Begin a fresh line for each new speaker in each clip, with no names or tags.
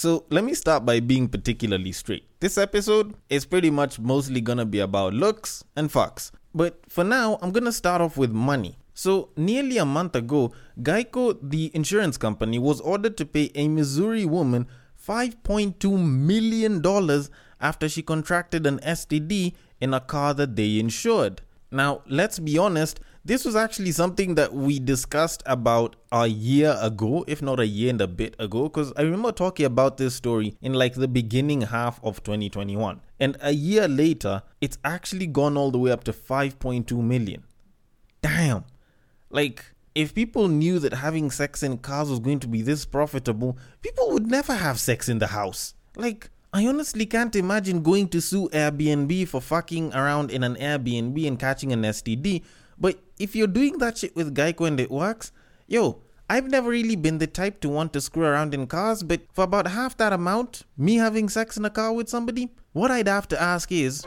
So let me start by being particularly straight. This episode is pretty much mostly gonna be about looks and fucks. But for now, I'm gonna start off with money. So, nearly a month ago, Geico, the insurance company, was ordered to pay a Missouri woman $5.2 million after she contracted an STD in a car that they insured. Now, let's be honest, this was actually something that we discussed about a year ago, if not a year and a bit ago, because I remember talking about this story in like the beginning half of 2021. And a year later, it's actually gone all the way up to 5.2 million. Damn. Like, if people knew that having sex in cars was going to be this profitable, people would never have sex in the house. Like, I honestly can't imagine going to sue Airbnb for fucking around in an Airbnb and catching an STD but if you're doing that shit with Geico and it works, yo, I've never really been the type to want to screw around in cars, but for about half that amount, me having sex in a car with somebody, what I'd have to ask is.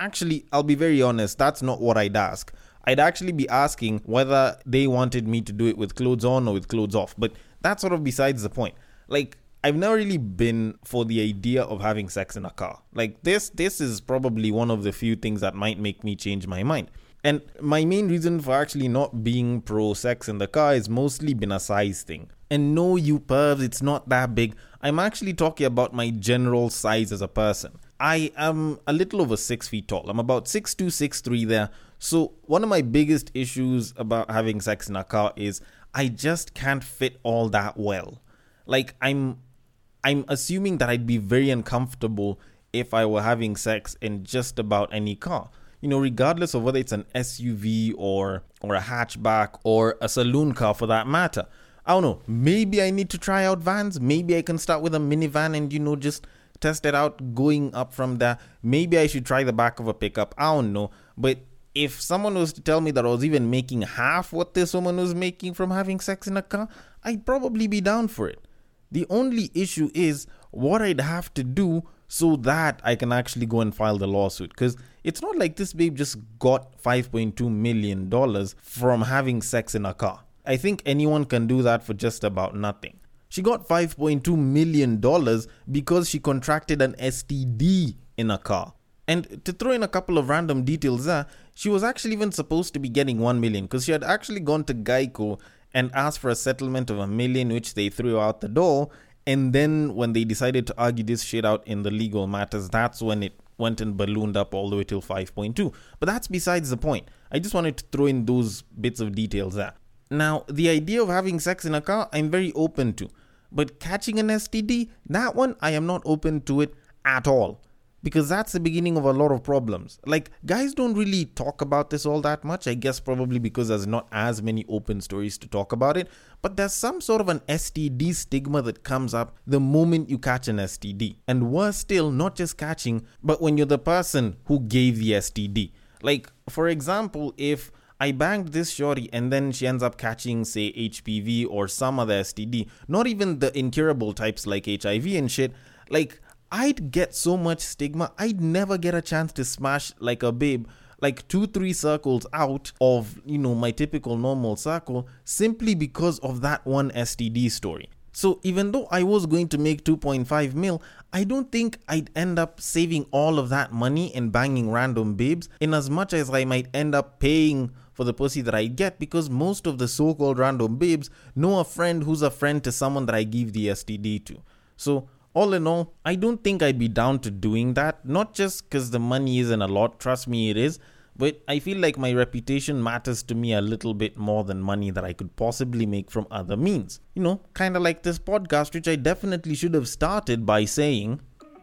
Actually, I'll be very honest, that's not what I'd ask. I'd actually be asking whether they wanted me to do it with clothes on or with clothes off, but that's sort of besides the point. Like, I've never really been for the idea of having sex in a car. Like this this is probably one of the few things that might make me change my mind. And my main reason for actually not being pro sex in the car is mostly been a size thing. And no, you pervs, it's not that big. I'm actually talking about my general size as a person. I am a little over six feet tall. I'm about six two, six three there. So one of my biggest issues about having sex in a car is I just can't fit all that well. Like I'm I'm assuming that I'd be very uncomfortable if I were having sex in just about any car. You know, regardless of whether it's an SUV or or a hatchback or a saloon car for that matter. I don't know. Maybe I need to try out vans. Maybe I can start with a minivan and you know just test it out going up from there. Maybe I should try the back of a pickup. I don't know. But if someone was to tell me that I was even making half what this woman was making from having sex in a car, I'd probably be down for it. The only issue is what I'd have to do so that I can actually go and file the lawsuit. Because it's not like this babe just got $5.2 million from having sex in a car. I think anyone can do that for just about nothing. She got $5.2 million because she contracted an STD in a car. And to throw in a couple of random details there, she was actually even supposed to be getting 1 million because she had actually gone to Geico and asked for a settlement of a million, which they threw out the door. And then when they decided to argue this shit out in the legal matters, that's when it went and ballooned up all the way till 5.2. But that's besides the point. I just wanted to throw in those bits of details there. Now, the idea of having sex in a car, I'm very open to. But catching an STD, that one, I am not open to it at all because that's the beginning of a lot of problems. Like, guys don't really talk about this all that much. I guess probably because there's not as many open stories to talk about it. But there's some sort of an STD stigma that comes up the moment you catch an STD. And worse still, not just catching, but when you're the person who gave the STD. Like, for example, if I banged this shorty and then she ends up catching, say, HPV or some other STD, not even the incurable types like HIV and shit, like, I'd get so much stigma. I'd never get a chance to smash like a babe like two three circles out of you know my typical normal circle simply because of that one STD story. So even though I was going to make 2.5 mil, I don't think I'd end up saving all of that money and banging random babes in as much as I might end up paying for the pussy that I get because most of the so-called random babes know a friend who's a friend to someone that I give the STD to. So all in all, I don't think I'd be down to doing that. Not just because the money isn't a lot, trust me, it is. But I feel like my reputation matters to me a little bit more than money that I could possibly make from other means. You know, kind of like this podcast, which I definitely should have started by saying,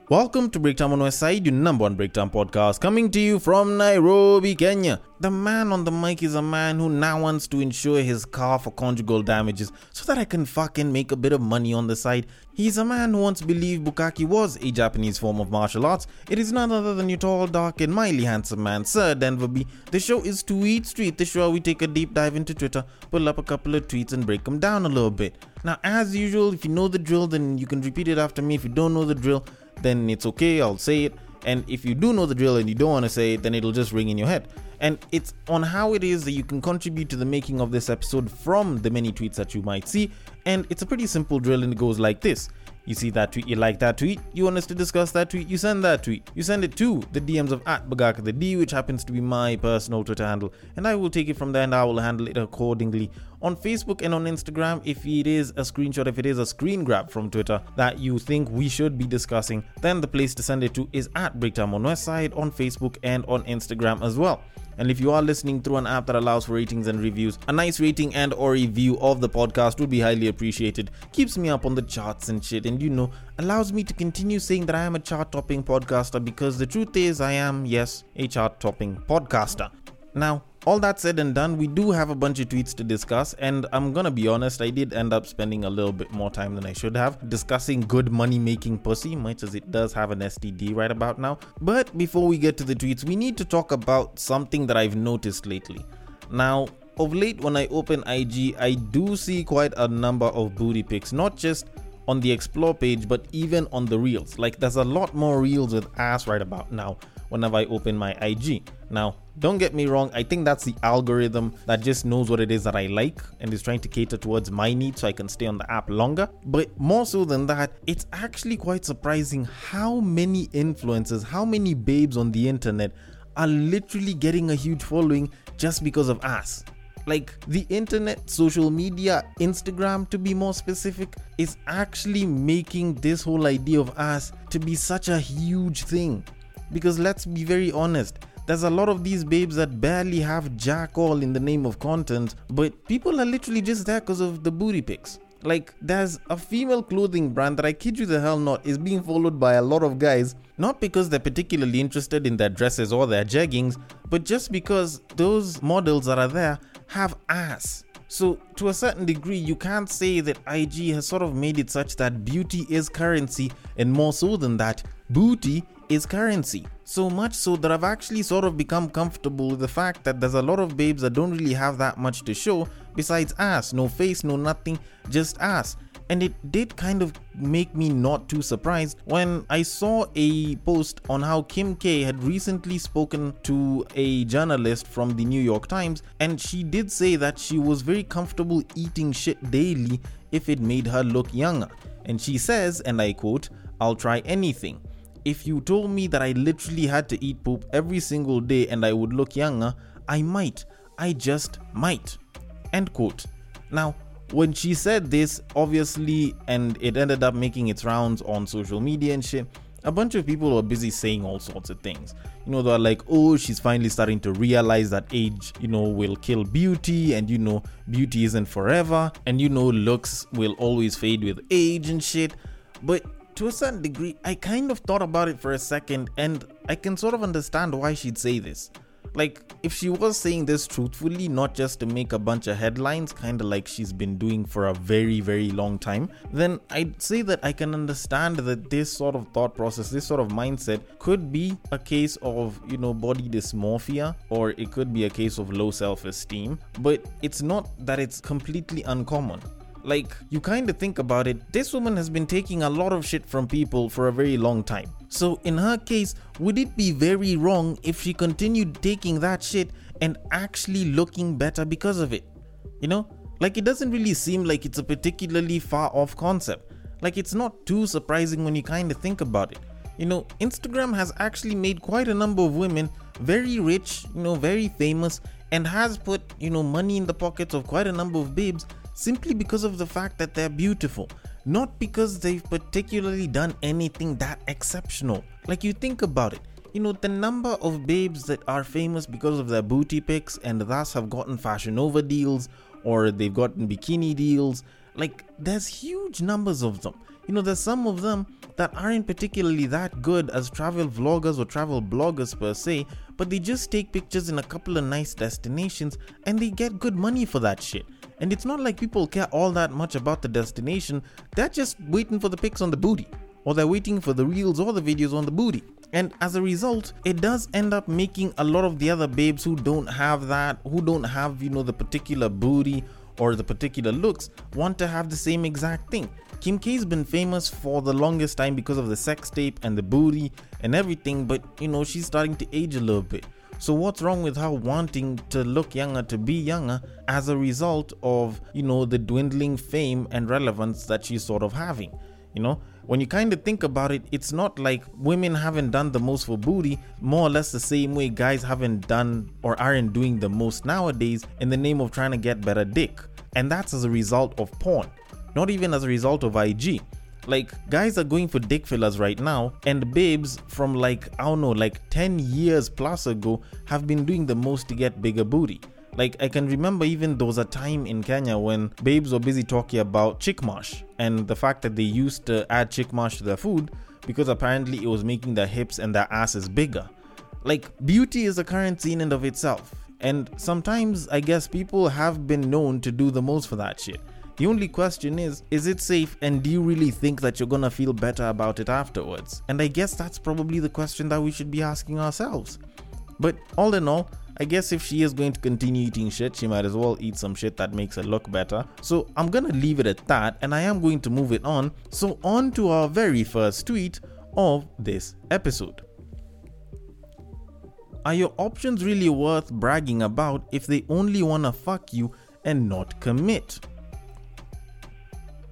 Welcome to Breakdown on West Side, your number one breakdown podcast, coming to you from Nairobi, Kenya. The man on the mic is a man who now wants to insure his car for conjugal damages so that I can fucking make a bit of money on the side. He's a man who once believed Bukkake was a Japanese form of martial arts. It is none other than your tall, dark, and mildly handsome man, Sir Denver B. The show is Tweet Street, the show we take a deep dive into Twitter, pull up a couple of tweets, and break them down a little bit. Now, as usual, if you know the drill, then you can repeat it after me. If you don't know the drill, then it's okay, I'll say it. And if you do know the drill and you don't want to say it, then it'll just ring in your head. And it's on how it is that you can contribute to the making of this episode from the many tweets that you might see. And it's a pretty simple drill and it goes like this. You see that tweet, you like that tweet, you want us to discuss that tweet, you send that tweet. You send it to the DMs of at Bagaka the D, which happens to be my personal Twitter handle, and I will take it from there and I will handle it accordingly. On Facebook and on Instagram, if it is a screenshot, if it is a screen grab from Twitter that you think we should be discussing, then the place to send it to is at Breaktime on Westside on Facebook and on Instagram as well. And if you are listening through an app that allows for ratings and reviews, a nice rating and or review of the podcast would be highly appreciated. Keeps me up on the charts and shit and you know, allows me to continue saying that I am a chart topping podcaster because the truth is I am, yes, a chart topping podcaster. Now, all that said and done, we do have a bunch of tweets to discuss, and I'm gonna be honest, I did end up spending a little bit more time than I should have discussing good money making pussy, much as it does have an STD right about now. But before we get to the tweets, we need to talk about something that I've noticed lately. Now, of late, when I open IG, I do see quite a number of booty pics, not just on the explore page, but even on the reels. Like, there's a lot more reels with ass right about now whenever I open my IG. Now, don't get me wrong, I think that's the algorithm that just knows what it is that I like and is trying to cater towards my needs so I can stay on the app longer. But more so than that, it's actually quite surprising how many influencers, how many babes on the internet are literally getting a huge following just because of ass. Like the internet, social media, Instagram to be more specific, is actually making this whole idea of ass to be such a huge thing. Because let's be very honest, there's a lot of these babes that barely have jack all in the name of content, but people are literally just there because of the booty pics. Like, there's a female clothing brand that I kid you the hell not is being followed by a lot of guys, not because they're particularly interested in their dresses or their jeggings, but just because those models that are there have ass. So, to a certain degree, you can't say that IG has sort of made it such that beauty is currency, and more so than that, booty is currency. So much so that I've actually sort of become comfortable with the fact that there's a lot of babes that don't really have that much to show besides ass, no face, no nothing, just ass. And it did kind of make me not too surprised when I saw a post on how Kim K had recently spoken to a journalist from the New York Times, and she did say that she was very comfortable eating shit daily if it made her look younger. And she says, and I quote, I'll try anything if you told me that I literally had to eat poop every single day and I would look younger, I might. I just might. End quote. Now, when she said this, obviously, and it ended up making its rounds on social media and shit, a bunch of people were busy saying all sorts of things. You know, they're like, oh, she's finally starting to realize that age, you know, will kill beauty, and you know, beauty isn't forever, and you know, looks will always fade with age and shit. But to a certain degree, I kind of thought about it for a second and I can sort of understand why she'd say this. Like, if she was saying this truthfully, not just to make a bunch of headlines, kind of like she's been doing for a very, very long time, then I'd say that I can understand that this sort of thought process, this sort of mindset, could be a case of, you know, body dysmorphia, or it could be a case of low self esteem, but it's not that it's completely uncommon. Like, you kind of think about it, this woman has been taking a lot of shit from people for a very long time. So, in her case, would it be very wrong if she continued taking that shit and actually looking better because of it? You know? Like, it doesn't really seem like it's a particularly far off concept. Like, it's not too surprising when you kind of think about it. You know, Instagram has actually made quite a number of women very rich, you know, very famous, and has put, you know, money in the pockets of quite a number of babes simply because of the fact that they're beautiful, not because they've particularly done anything that exceptional. Like you think about it, you know, the number of babes that are famous because of their booty pics and thus have gotten Fashion Nova deals or they've gotten bikini deals, like there's huge numbers of them. You know, there's some of them that aren't particularly that good as travel vloggers or travel bloggers per se, but they just take pictures in a couple of nice destinations and they get good money for that shit. And it's not like people care all that much about the destination, they're just waiting for the pics on the booty. Or they're waiting for the reels or the videos on the booty. And as a result, it does end up making a lot of the other babes who don't have that, who don't have, you know, the particular booty or the particular looks, want to have the same exact thing. Kim K's been famous for the longest time because of the sex tape and the booty and everything, but you know, she's starting to age a little bit. So what's wrong with her wanting to look younger, to be younger, as a result of, you know, the dwindling fame and relevance that she's sort of having? You know, when you kind of think about it, it's not like women haven't done the most for booty, more or less the same way guys haven't done or aren't doing the most nowadays in the name of trying to get better dick. And that's as a result of porn, not even as a result of IG. Like, guys are going for dick fillers right now, and babes from like, I don't know, like 10 years plus ago have been doing the most to get bigger booty. Like I can remember even there was a time in Kenya when babes were busy talking about chick mash and the fact that they used to add chick mash to their food because apparently it was making their hips and their asses bigger. Like beauty is a currency in and of itself. And sometimes I guess people have been known to do the most for that shit. The only question is, is it safe and do you really think that you're gonna feel better about it afterwards? And I guess that's probably the question that we should be asking ourselves. But all in all, I guess if she is going to continue eating shit, she might as well eat some shit that makes her look better. So I'm gonna leave it at that and I am going to move it on. So, on to our very first tweet of this episode. Are your options really worth bragging about if they only wanna fuck you and not commit?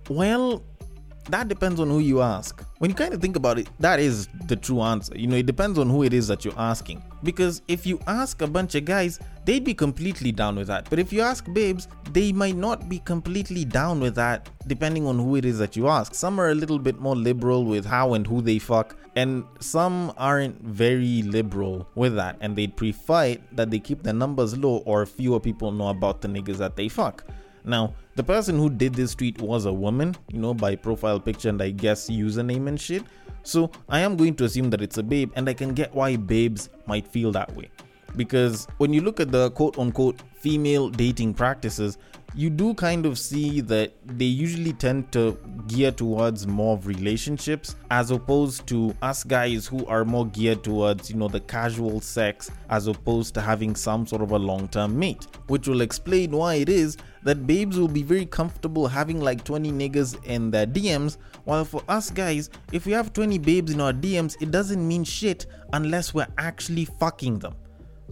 Well, that depends on who you ask. When you kind of think about it, that is the true answer. You know, it depends on who it is that you're asking. Because if you ask a bunch of guys, they'd be completely down with that. But if you ask babes, they might not be completely down with that, depending on who it is that you ask. Some are a little bit more liberal with how and who they fuck, and some aren't very liberal with that, and they'd prefer that they keep their numbers low or fewer people know about the niggas that they fuck. Now, the person who did this tweet was a woman, you know, by profile picture and I guess username and shit. So I am going to assume that it's a babe, and I can get why babes might feel that way. Because when you look at the quote unquote female dating practices, you do kind of see that they usually tend to gear towards more of relationships as opposed to us guys who are more geared towards, you know, the casual sex as opposed to having some sort of a long term mate. Which will explain why it is that babes will be very comfortable having like 20 niggas in their DMs, while for us guys, if we have 20 babes in our DMs, it doesn't mean shit unless we're actually fucking them.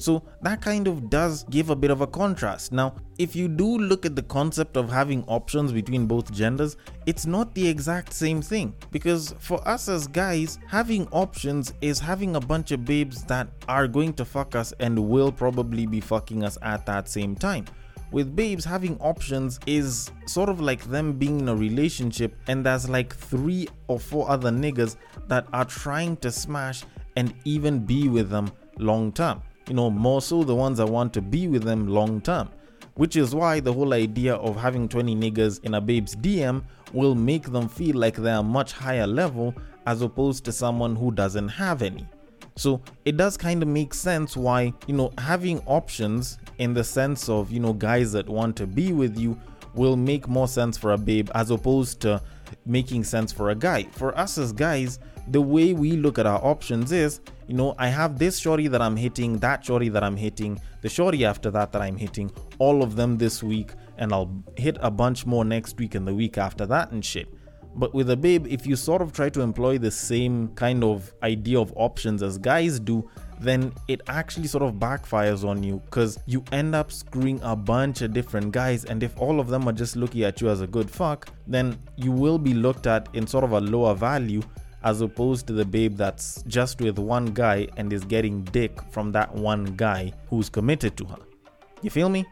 So that kind of does give a bit of a contrast. Now, if you do look at the concept of having options between both genders, it's not the exact same thing. Because for us as guys, having options is having a bunch of babes that are going to fuck us and will probably be fucking us at that same time with babes having options is sort of like them being in a relationship and there's like three or four other niggas that are trying to smash and even be with them long term you know, more so the ones that want to be with them long term. Which is why the whole idea of having 20 niggas in a babe's DM will make them feel like they're much higher level as opposed to someone who doesn't have any. So it does kind of make sense why, you know, having options in the sense of, you know, guys that want to be with you will make more sense for a babe as opposed to making sense for a guy. For us as guys, the way we look at our options is, you know, I have this shorty that I'm hitting, that shorty that I'm hitting, the shorty after that that I'm hitting, all of them this week, and I'll hit a bunch more next week and the week after that and shit. But with a babe, if you sort of try to employ the same kind of idea of options as guys do, then it actually sort of backfires on you because you end up screwing a bunch of different guys. And if all of them are just looking at you as a good fuck, then you will be looked at in sort of a lower value as opposed to the babe that's just with one guy and is getting dick from that one guy who's committed to her. You feel me?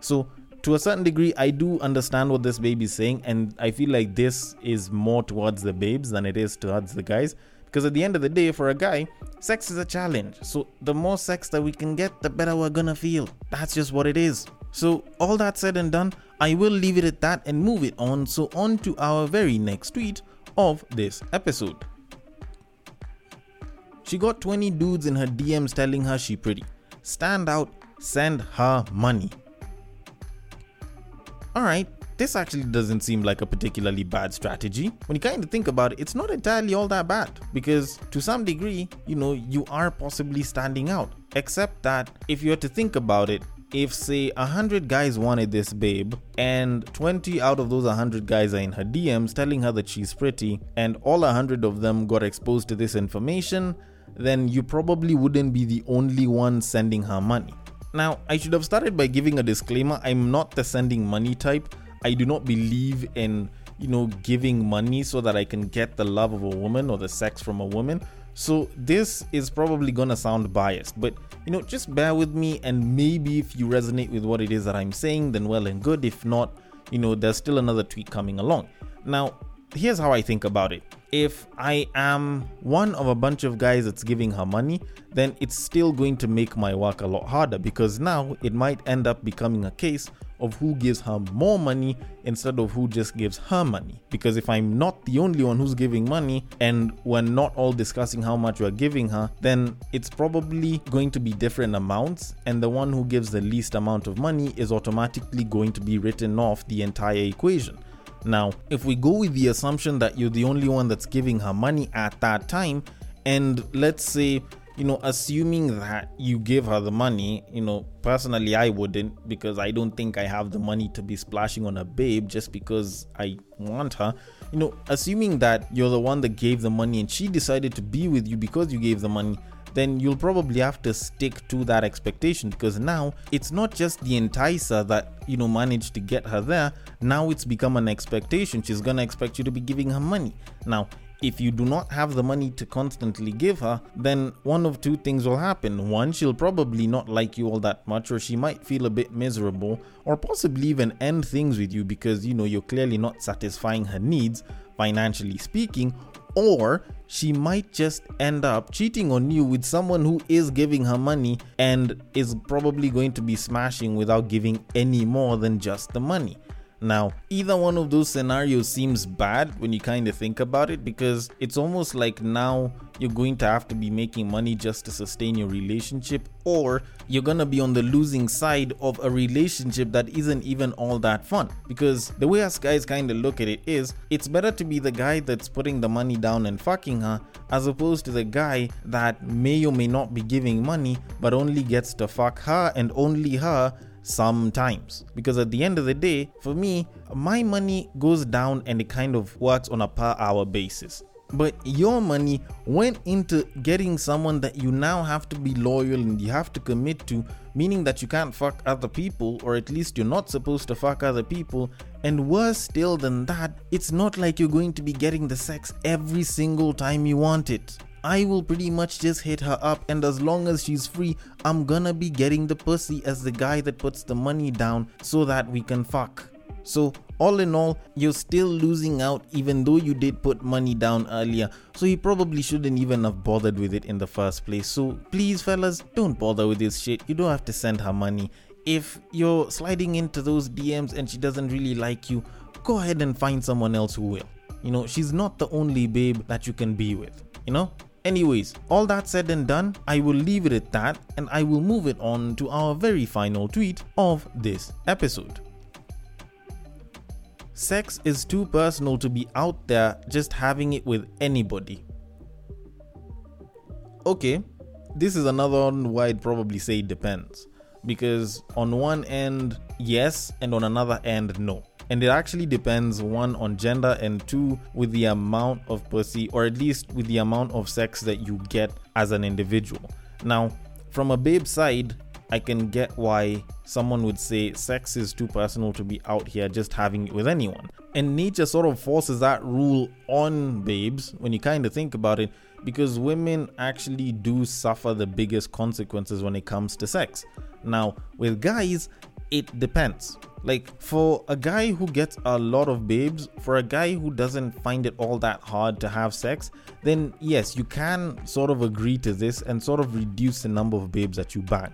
So, to a certain degree, I do understand what this babe is saying, and I feel like this is more towards the babes than it is towards the guys. Because at the end of the day, for a guy, sex is a challenge. So, the more sex that we can get, the better we're gonna feel. That's just what it is. So, all that said and done, I will leave it at that and move it on. So, on to our very next tweet of this episode. She got 20 dudes in her DMs telling her she pretty. Stand out, send her money. Alright, this actually doesn't seem like a particularly bad strategy. When you kind of think about it, it's not entirely all that bad because to some degree, you know, you are possibly standing out. Except that if you were to think about it, if say 100 guys wanted this babe and 20 out of those 100 guys are in her DMs telling her that she's pretty and all 100 of them got exposed to this information, then you probably wouldn't be the only one sending her money. Now, I should have started by giving a disclaimer I'm not the sending money type. I do not believe in, you know, giving money so that I can get the love of a woman or the sex from a woman. So this is probably gonna sound biased, but you know, just bear with me and maybe if you resonate with what it is that I'm saying, then well and good. If not, you know, there's still another tweet coming along. Now, here's how I think about it. If I am one of a bunch of guys that's giving her money, then it's still going to make my work a lot harder because now it might end up becoming a case of who gives her more money instead of who just gives her money. Because if I'm not the only one who's giving money and we're not all discussing how much we're giving her, then it's probably going to be different amounts, and the one who gives the least amount of money is automatically going to be written off the entire equation. Now, if we go with the assumption that you're the only one that's giving her money at that time, and let's say, you know, assuming that you give her the money, you know, personally, I wouldn't because I don't think I have the money to be splashing on a babe just because I want her. You know, assuming that you're the one that gave the money and she decided to be with you because you gave the money, then you'll probably have to stick to that expectation because now it's not just the enticer that you know managed to get her there. Now it's become an expectation. She's gonna expect you to be giving her money. Now if you do not have the money to constantly give her, then one of two things will happen. One, she'll probably not like you all that much, or she might feel a bit miserable, or possibly even end things with you because you know you're clearly not satisfying her needs, financially speaking, or she might just end up cheating on you with someone who is giving her money and is probably going to be smashing without giving any more than just the money. Now, either one of those scenarios seems bad when you kind of think about it because it's almost like now you're going to have to be making money just to sustain your relationship, or you're gonna be on the losing side of a relationship that isn't even all that fun. Because the way us guys kind of look at it is, it's better to be the guy that's putting the money down and fucking her, as opposed to the guy that may or may not be giving money but only gets to fuck her and only her sometimes. Because at the end of the day for me my money goes down and it kind of works on a per hour basis. But your money went into getting someone that you now have to be loyal and you have to commit to meaning that you can't fuck other people or at least you're not supposed to fuck other people. And worse still than that it's not like you're going to be getting the sex every single time you want it I will pretty much just hit her up, and as long as she's free, I'm gonna be getting the pussy as the guy that puts the money down so that we can fuck. So, all in all, you're still losing out even though you did put money down earlier. So, you probably shouldn't even have bothered with it in the first place. So, please, fellas, don't bother with this shit. You don't have to send her money. If you're sliding into those DMs and she doesn't really like you, go ahead and find someone else who will. You know, she's not the only babe that you can be with. You know, Anyways, all that said and done, I will leave it at that and I will move it on to our very final tweet of this episode. Sex is too personal to be out there just having it with anybody. Okay, this is another one where I'd probably say it depends. Because on one end, yes, and on another end, no and it actually depends one on gender and two with the amount of pussy or at least with the amount of sex that you get as an individual. Now, from a babe side, I can get why someone would say sex is too personal to be out here just having it with anyone. And nature sort of forces that rule on babes when you kind of think about it because women actually do suffer the biggest consequences when it comes to sex. Now, with guys, it depends. Like for a guy who gets a lot of babes, for a guy who doesn't find it all that hard to have sex, then yes, you can sort of agree to this and sort of reduce the number of babes that you bang.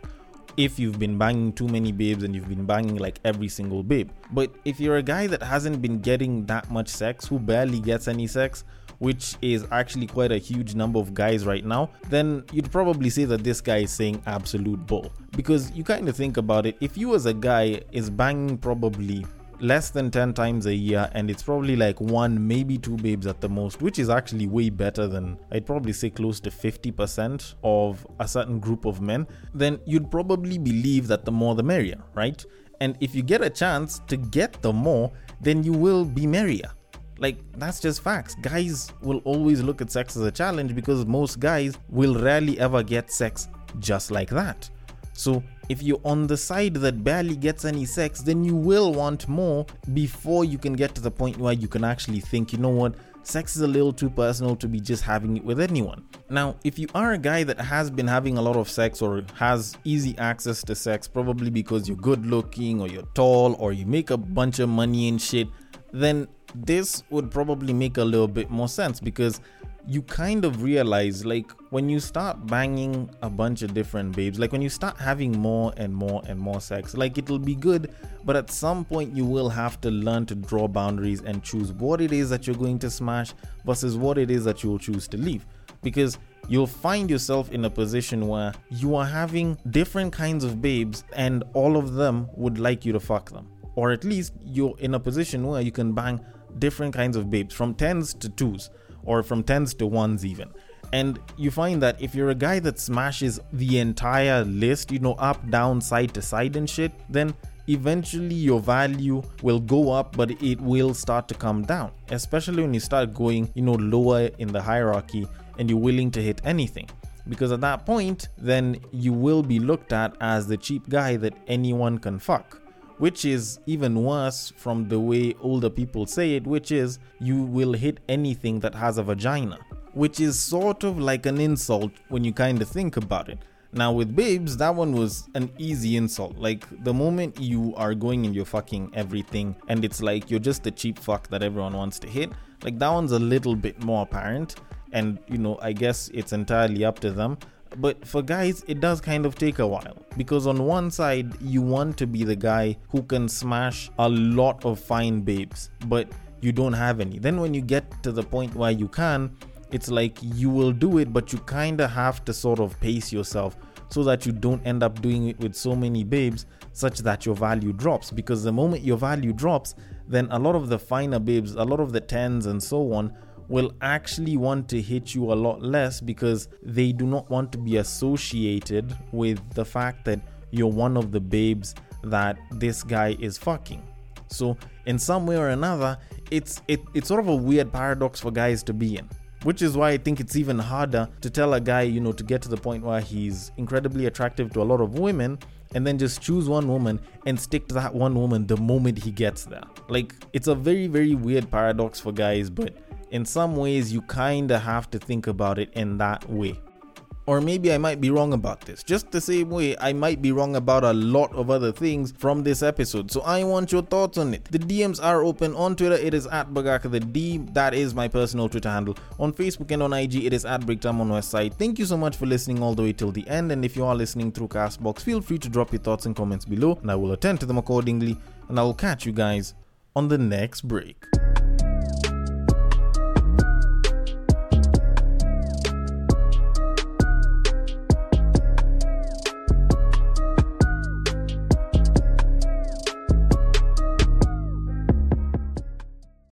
If you've been banging too many babes and you've been banging like every single babe. But if you're a guy that hasn't been getting that much sex, who barely gets any sex, which is actually quite a huge number of guys right now, then you'd probably say that this guy is saying absolute bull. Because you kind of think about it, if you as a guy is banging probably less than 10 times a year and it's probably like one maybe two babes at the most which is actually way better than i'd probably say close to 50% of a certain group of men then you'd probably believe that the more the merrier right and if you get a chance to get the more then you will be merrier Like, that's just facts. Guys will always look at sex as a challenge because most guys will rarely ever get sex just like that. So, if you're on the side that barely gets any sex, then you will want more before you can get to the point where you can actually think, you know what, sex is a little too personal to be just having it with anyone. Now, if you are a guy that has been having a lot of sex or has easy access to sex, probably because you're good looking or you're tall or you make a bunch of money and shit, then this would probably make a little bit more sense because you kind of realize like when you start banging a bunch of different babes like when you start having more and more and more sex like it'll be good but at some point you will have to learn to draw boundaries and choose what it is that you're going to smash versus what it is that you'll choose to leave. Because you'll find yourself in a position where you are having different kinds of babes and all of them would like you to fuck them. Or at least you're in a position where you can bang different kinds of babes from tens to twos or from tens to ones even. And you find that if you're a guy that smashes the entire list, you know, up, down, side to side and shit, then eventually your value will go up, but it will start to come down. Especially when you start going, you know, lower in the hierarchy and you're willing to hit anything. Because at that point, then you will be looked at as the cheap guy that anyone can fuck which is even worse from the way older people say it, which is you will hit anything that has a vagina, which is sort of like an insult when you kind of think about it. Now, with babes, that one was an easy insult. Like, the moment you are going and you're fucking everything, and it's like you're just a cheap fuck that everyone wants to hit, like, that one's a little bit more apparent. And, you know, I guess it's entirely up to them. But for guys, it does kind of take a while because on one side, you want to be the guy who can smash a lot of fine babes, but you don't have any. Then when you get to the point where you can, it's like you will do it, but you kind of have to sort of pace yourself so that you don't end up doing it with so many babes such that your value drops. Because the moment your value drops, then a lot of the finer babes, a lot of the tens and so on will actually want to hit you a lot less because they do not want to be associated with the fact that you're one of the babes that this guy is fucking. So in some way or another, it's it, it's sort of a weird paradox for guys to be in. Which is why I think it's even harder to tell a guy, you know, to get to the point where he's incredibly attractive to a lot of women and then just choose one woman and stick to that one woman the moment he gets there. Like, it's a very, very weird paradox for guys, but in some ways you kind of have to think about it in that way. Or maybe I might be wrong about this. Just the same way I might be wrong about a lot of other things from this episode. So I want your thoughts on it. The DMs are open on Twitter. It is at Bagaka the D. That is my personal Twitter handle. On Facebook and on IG, it is at Breaktime on Westside. Thank you so much for listening all the way till the end. And if you are listening through Castbox, feel free to drop your thoughts and comments below, and I will attend to them accordingly. And I will catch you guys on the next break.